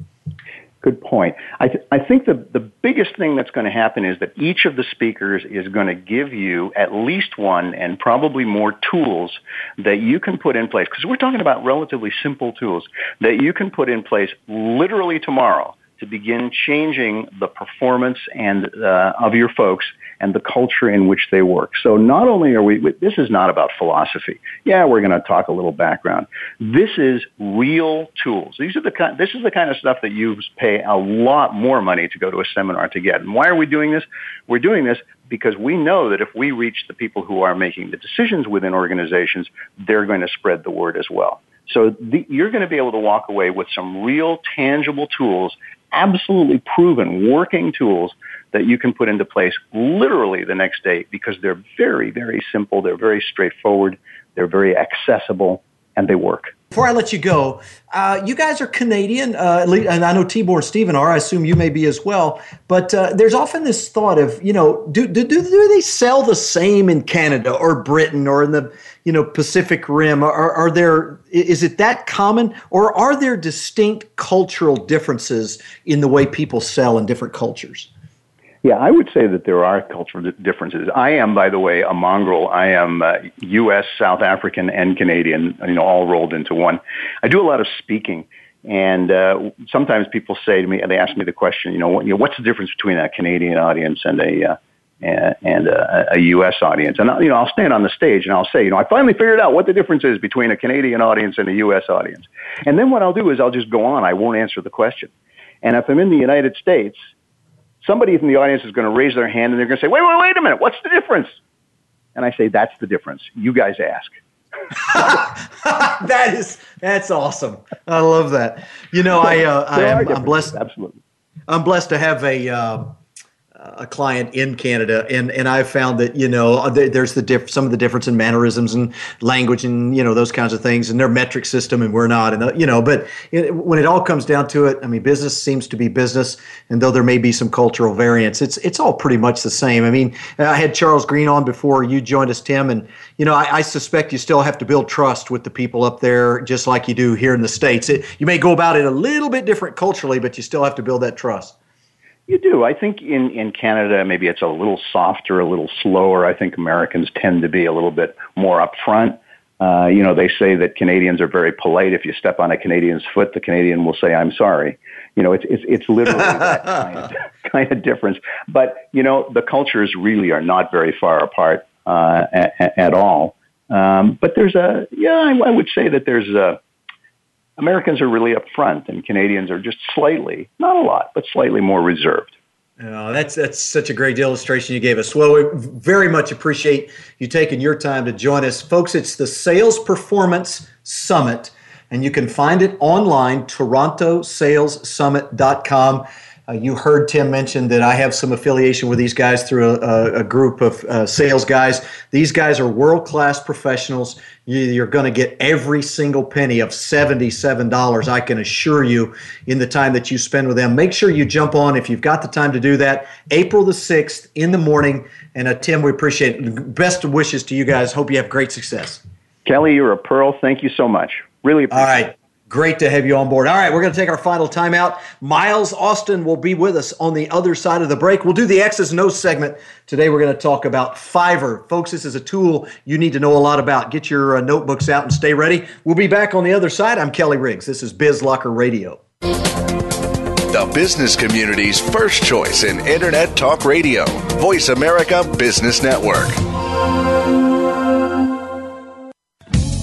Good point. I, th- I think the, the biggest thing that's going to happen is that each of the speakers is going to give you at least one and probably more tools that you can put in place. Because we're talking about relatively simple tools that you can put in place literally tomorrow to begin changing the performance and uh, of your folks and the culture in which they work. So not only are we, this is not about philosophy. Yeah, we're going to talk a little background. This is real tools. These are the kind, this is the kind of stuff that you pay a lot more money to go to a seminar to get. And why are we doing this? We're doing this because we know that if we reach the people who are making the decisions within organizations, they're going to spread the word as well. So the, you're going to be able to walk away with some real tangible tools, absolutely proven working tools that you can put into place literally the next day because they're very, very simple. They're very straightforward. They're very accessible and they work. Before I let you go, uh, you guys are Canadian, uh, and I know Tibor and Stephen are. I assume you may be as well. But uh, there's often this thought of, you know, do, do, do, they sell the same in Canada or Britain or in the, you know, Pacific Rim? Are, are there, is it that common? Or are there distinct cultural differences in the way people sell in different cultures? Yeah, I would say that there are cultural differences. I am, by the way, a mongrel. I am uh, U.S., South African, and Canadian, you know, all rolled into one. I do a lot of speaking, and uh, sometimes people say to me, and they ask me the question, you know, what, you know, what's the difference between a Canadian audience and a uh, and a, a, U.S. audience. And you know, I'll stand on the stage and I'll say, you know, I finally figured out what the difference is between a Canadian audience and a U.S. audience. And then what I'll do is I'll just go on. I won't answer the question. And if I'm in the United States somebody from the audience is going to raise their hand and they're going to say, wait, wait, wait a minute, what's the difference? And I say, that's the difference. You guys ask. that is that's awesome. I love that. You know, I uh, I am I'm blessed. Absolutely, I'm blessed to have a uh, a client in Canada, and and I've found that you know there's the diff- some of the difference in mannerisms and language and you know those kinds of things, and their metric system, and we're not, and you know, but it, when it all comes down to it, I mean, business seems to be business, and though there may be some cultural variance, it's it's all pretty much the same. I mean, I had Charles Green on before you joined us, Tim, and you know, I, I suspect you still have to build trust with the people up there, just like you do here in the states. It, you may go about it a little bit different culturally, but you still have to build that trust. You do. I think in, in Canada, maybe it's a little softer, a little slower. I think Americans tend to be a little bit more upfront. Uh, you know, they say that Canadians are very polite. If you step on a Canadian's foot, the Canadian will say, I'm sorry. You know, it's, it's, it's literally that kind of, kind of difference. But, you know, the cultures really are not very far apart uh, at, at all. Um, but there's a, yeah, I, I would say that there's a, Americans are really upfront, and Canadians are just slightly, not a lot, but slightly more reserved. Oh, that's that's such a great illustration you gave us. Well, we very much appreciate you taking your time to join us, folks. It's the Sales Performance Summit, and you can find it online, TorontoSalesSummit.com. Uh, you heard Tim mention that I have some affiliation with these guys through a, a group of uh, sales guys. These guys are world class professionals. You, are going to get every single penny of $77, I can assure you, in the time that you spend with them. Make sure you jump on if you've got the time to do that. April the 6th in the morning. And uh, Tim, we appreciate it. Best wishes to you guys. Hope you have great success. Kelly, you're a pearl. Thank you so much. Really appreciate All right. It. Great to have you on board. All right, we're going to take our final timeout. Miles Austin will be with us on the other side of the break. We'll do the X's and O's segment. Today, we're going to talk about Fiverr. Folks, this is a tool you need to know a lot about. Get your uh, notebooks out and stay ready. We'll be back on the other side. I'm Kelly Riggs. This is Biz Locker Radio. The business community's first choice in Internet Talk Radio, Voice America Business Network.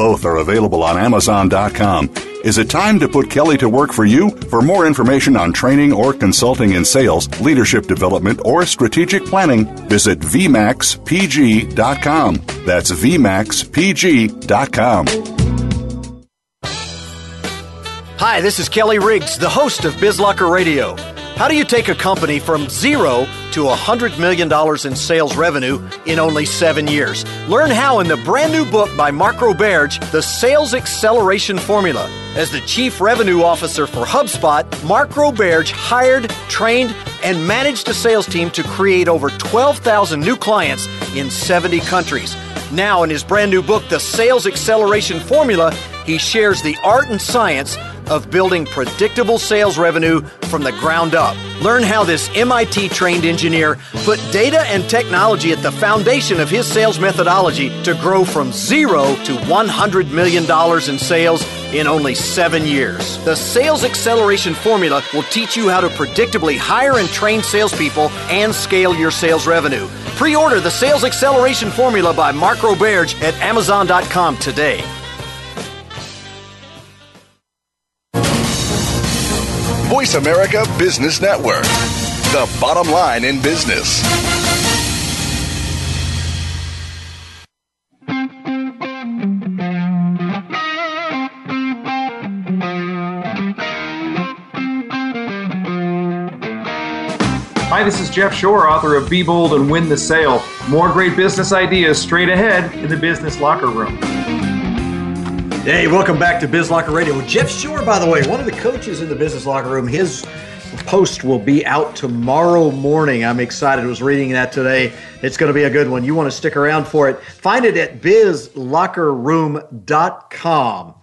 Both are available on Amazon.com. Is it time to put Kelly to work for you? For more information on training or consulting in sales, leadership development, or strategic planning, visit VMAXPG.com. That's VMAXPG.com. Hi, this is Kelly Riggs, the host of BizLocker Radio. How do you take a company from zero to $100 million in sales revenue in only seven years? Learn how in the brand new book by Mark Roberge, The Sales Acceleration Formula. As the Chief Revenue Officer for HubSpot, Mark Roberge hired, trained, and managed a sales team to create over 12,000 new clients in 70 countries. Now, in his brand new book, The Sales Acceleration Formula, he shares the art and science of building predictable sales revenue from the ground up. Learn how this MIT trained engineer put data and technology at the foundation of his sales methodology to grow from zero to $100 million in sales in only seven years. The Sales Acceleration Formula will teach you how to predictably hire and train salespeople and scale your sales revenue. Pre order the Sales Acceleration Formula by Mark Roberge at Amazon.com today. Voice America Business Network, the bottom line in business. Hi, this is Jeff Shore, author of Be Bold and Win the Sale. More great business ideas straight ahead in the business locker room. Hey, welcome back to Biz Locker Radio. Jeff Shore, by the way, one of the coaches in the Business Locker Room. His post will be out tomorrow morning. I'm excited. I was reading that today. It's going to be a good one. You want to stick around for it. Find it at bizlockerroom.com.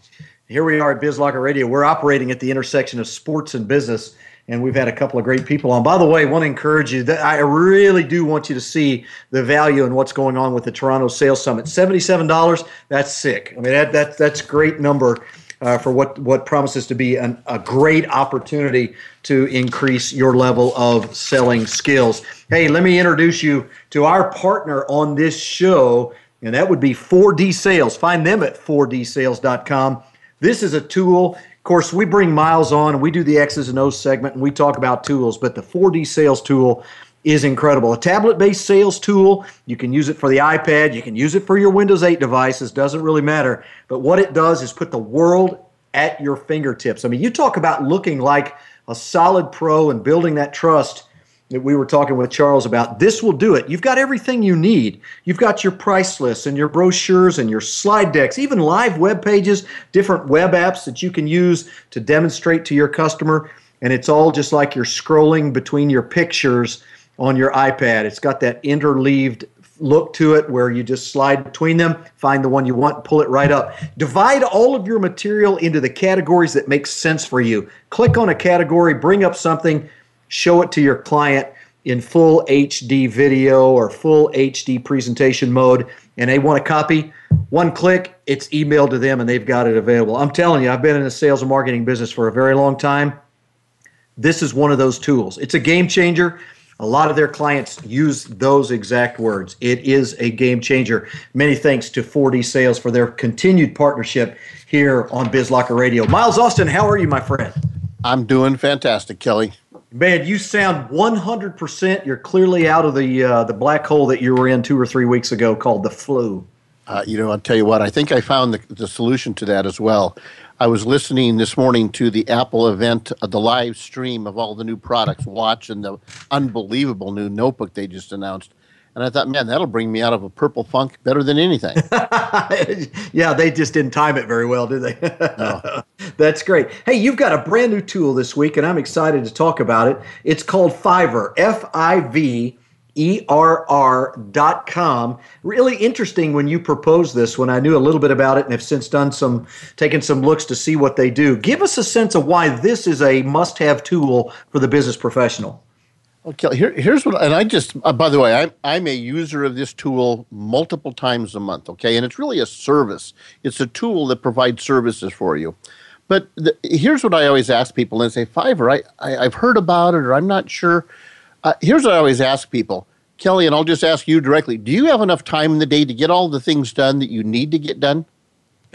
Here we are at Biz Locker Radio. We're operating at the intersection of sports and business and we've had a couple of great people on. By the way, I want to encourage you that I really do want you to see the value in what's going on with the Toronto Sales Summit. Seventy-seven dollars. That's sick. I mean, that, that that's great number. Uh, for what, what promises to be an, a great opportunity to increase your level of selling skills. Hey, let me introduce you to our partner on this show, and that would be 4D Sales. Find them at 4dsales.com. This is a tool course, we bring Miles on and we do the X's and O's segment and we talk about tools, but the 4D sales tool is incredible. A tablet based sales tool, you can use it for the iPad, you can use it for your Windows 8 devices, doesn't really matter. But what it does is put the world at your fingertips. I mean, you talk about looking like a solid pro and building that trust that we were talking with Charles about. This will do it. You've got everything you need. You've got your price lists and your brochures and your slide decks, even live web pages, different web apps that you can use to demonstrate to your customer. And it's all just like you're scrolling between your pictures on your iPad. It's got that interleaved look to it where you just slide between them, find the one you want, pull it right up. Divide all of your material into the categories that make sense for you. Click on a category, bring up something show it to your client in full HD video or full HD presentation mode and they want a copy, one click, it's emailed to them and they've got it available. I'm telling you, I've been in the sales and marketing business for a very long time. This is one of those tools. It's a game changer. A lot of their clients use those exact words. It is a game changer. Many thanks to 4D Sales for their continued partnership here on BizLocker Radio. Miles Austin, how are you, my friend? I'm doing fantastic, Kelly. Man, you sound 100%. You're clearly out of the uh, the black hole that you were in two or three weeks ago called the flu. Uh, you know, I'll tell you what, I think I found the, the solution to that as well. I was listening this morning to the Apple event, uh, the live stream of all the new products, Watch and the unbelievable new notebook they just announced. And I thought, man, that'll bring me out of a purple funk better than anything. yeah, they just didn't time it very well, did they? no. That's great. Hey, you've got a brand new tool this week, and I'm excited to talk about it. It's called Fiverr, F I V err.com. Really interesting when you proposed this when I knew a little bit about it and have since done some taken some looks to see what they do. Give us a sense of why this is a must-have tool for the business professional. Okay, here, here's what, and I just, uh, by the way, I'm, I'm a user of this tool multiple times a month, okay? And it's really a service. It's a tool that provides services for you. But the, here's what I always ask people and say, Fiverr, I, I, have heard about it or I'm not sure. Uh, here's what I always ask people Kelly, and I'll just ask you directly do you have enough time in the day to get all the things done that you need to get done?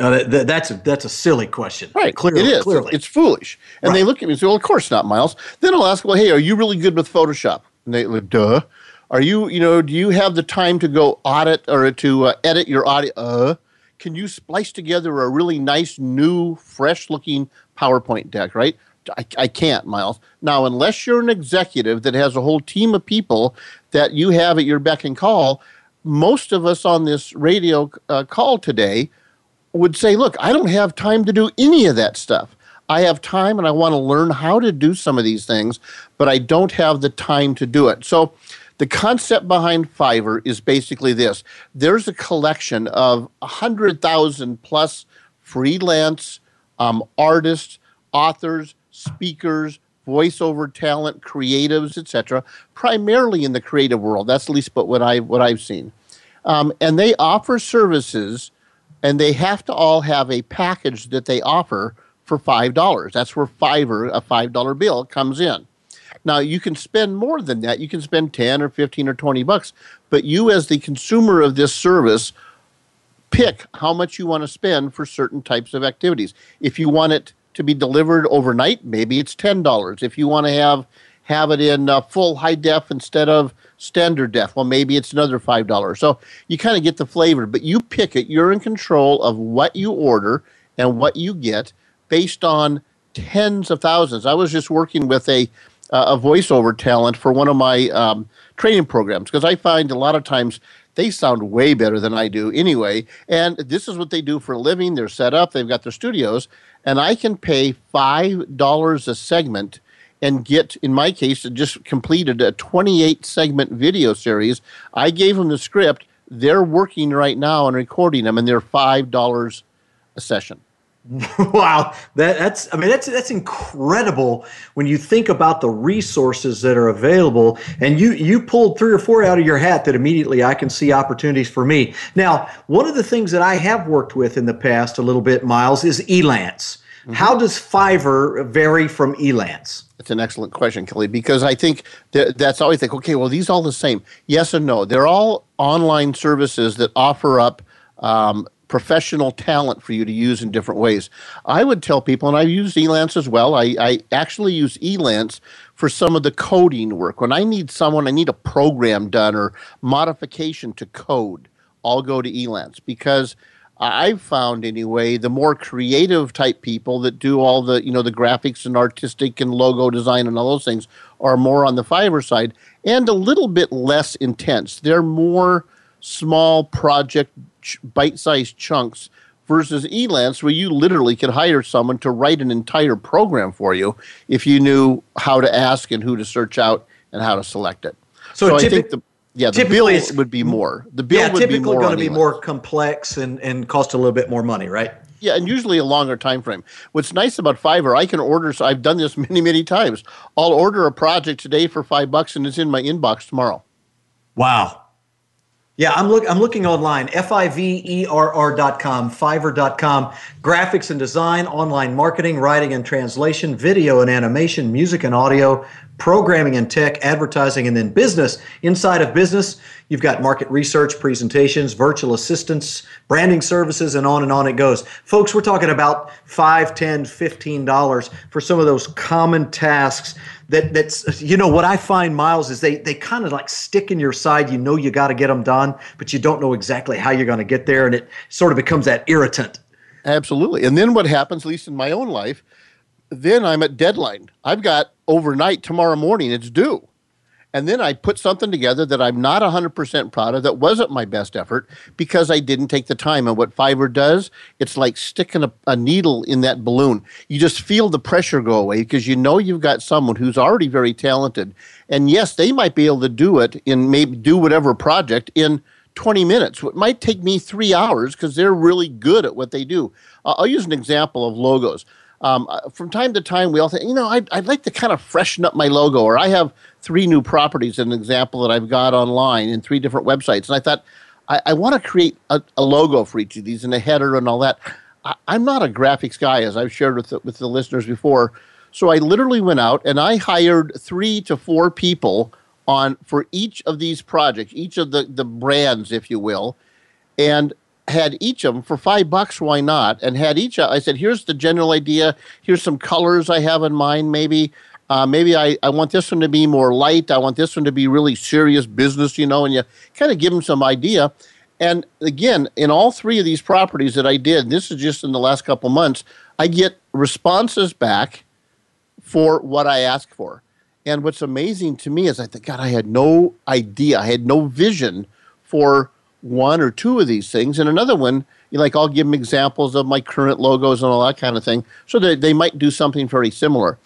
Uh, that, that, that's a that's a silly question. Right, clearly, it is. Clearly. It's foolish. And right. they look at me and say, "Well, of course not, Miles." Then I'll ask, "Well, hey, are you really good with Photoshop?" And they, like, "Duh." Are you, you know, do you have the time to go audit or to uh, edit your audio? Uh, can you splice together a really nice, new, fresh-looking PowerPoint deck? Right? I, I can't, Miles. Now, unless you're an executive that has a whole team of people that you have at your beck and call, most of us on this radio uh, call today would say, Look, I don't have time to do any of that stuff. I have time and I want to learn how to do some of these things, but I don't have the time to do it. So, the concept behind Fiverr is basically this there's a collection of 100,000 plus freelance um, artists, authors, speakers, voiceover talent, creatives, etc., primarily in the creative world. That's at least what I what I've seen. Um, and they offer services, and they have to all have a package that they offer for five dollars. That's where Fiverr, a five dollar bill, comes in. Now you can spend more than that. You can spend ten or fifteen or twenty bucks, but you, as the consumer of this service, pick how much you want to spend for certain types of activities. If you want it to be delivered overnight, maybe it's ten dollars. If you want to have have it in uh, full high def instead of standard def, well, maybe it's another five dollars. So you kind of get the flavor, but you pick it. You're in control of what you order and what you get based on tens of thousands. I was just working with a uh, a voiceover talent for one of my um, training programs because I find a lot of times they sound way better than I do anyway. And this is what they do for a living. They're set up, they've got their studios, and I can pay $5 a segment and get, in my case, just completed a 28 segment video series. I gave them the script. They're working right now and recording them, and they're $5 a session. wow, that, that's I mean that's that's incredible when you think about the resources that are available. And you you pulled three or four out of your hat that immediately I can see opportunities for me. Now, one of the things that I have worked with in the past a little bit, Miles, is Elance. Mm-hmm. How does Fiverr vary from Elance? That's an excellent question, Kelly, because I think that that's always think, okay, well, these all the same. Yes and no. They're all online services that offer up um, professional talent for you to use in different ways. I would tell people, and I use Elance as well. I, I actually use Elance for some of the coding work. When I need someone, I need a program done or modification to code, I'll go to Elance because I've found anyway, the more creative type people that do all the, you know, the graphics and artistic and logo design and all those things are more on the Fiverr side and a little bit less intense. They're more small project ch- bite-sized chunks versus Elance, where you literally could hire someone to write an entire program for you if you knew how to ask and who to search out and how to select it. So, so I think the yeah, the bill would be more. The bill yeah, would typically be more going to be more complex and, and cost a little bit more money, right? Yeah, and usually a longer time frame. What's nice about Fiverr, I can order. So I've done this many, many times. I'll order a project today for five bucks, and it's in my inbox tomorrow. Wow, yeah, I'm look I'm looking online, F-I-V-E-R-R.com, Fiverr.com, graphics and design, online marketing, writing and translation, video and animation, music and audio, programming and tech, advertising, and then business. Inside of business, you've got market research, presentations, virtual assistants, branding services, and on and on it goes. Folks, we're talking about $5, $10, $15 for some of those common tasks that that's you know what I find Miles is they they kind of like stick in your side. You know you got to get them done, but you don't know exactly how you're going to get there, and it sort of becomes that irritant. Absolutely. And then what happens, at least in my own life, then I'm at deadline. I've got overnight tomorrow morning. It's due and then I put something together that I'm not 100% proud of that wasn't my best effort because I didn't take the time. And what Fiverr does, it's like sticking a, a needle in that balloon. You just feel the pressure go away because you know you've got someone who's already very talented. And yes, they might be able to do it in maybe do whatever project in 20 minutes. It might take me three hours because they're really good at what they do. I'll use an example of logos. Um, uh, from time to time, we all think, you know, I'd, I'd like to kind of freshen up my logo, or I have three new properties, an example that I've got online in three different websites. And I thought, I, I want to create a, a, logo for each of these and a header and all that. I, am not a graphics guy, as I've shared with the, with the listeners before. So I literally went out and I hired three to four people on for each of these projects, each of the, the brands, if you will, and had each of them for five bucks. Why not? And had each. I said, here's the general idea. Here's some colors I have in mind. Maybe uh, maybe I, I want this one to be more light. I want this one to be really serious business, you know, and you kind of give them some idea. And again, in all three of these properties that I did, this is just in the last couple months, I get responses back for what I ask for. And what's amazing to me is I think, God, I had no idea. I had no vision for one or two of these things. And another one, like I'll give them examples of my current logos and all that kind of thing, so that they might do something very similar.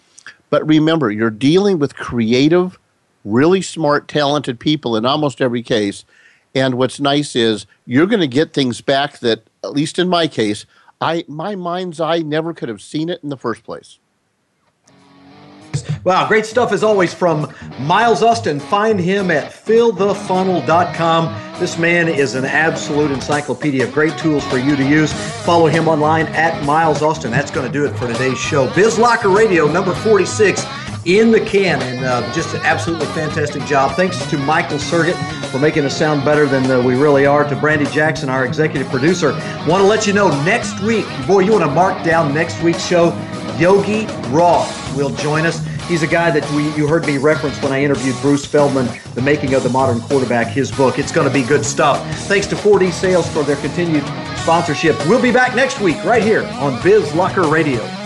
But remember, you're dealing with creative, really smart, talented people in almost every case. And what's nice is you're going to get things back that, at least in my case, I my mind's eye never could have seen it in the first place. Wow, great stuff as always from Miles Austin. Find him at fillthefunnel.com. This man is an absolute encyclopedia of great tools for you to use. Follow him online at Miles Austin. That's going to do it for today's show. Biz Locker Radio, number 46 in the can, and uh, just an absolutely fantastic job. Thanks to Michael Sergett for making us sound better than uh, we really are. To Brandy Jackson, our executive producer. Want to let you know next week, boy, you want to mark down next week's show. Yogi Roth will join us. He's a guy that we, you heard me reference when I interviewed Bruce Feldman, The Making of the Modern Quarterback, his book. It's going to be good stuff. Thanks to 4D Sales for their continued sponsorship. We'll be back next week right here on Biz Locker Radio.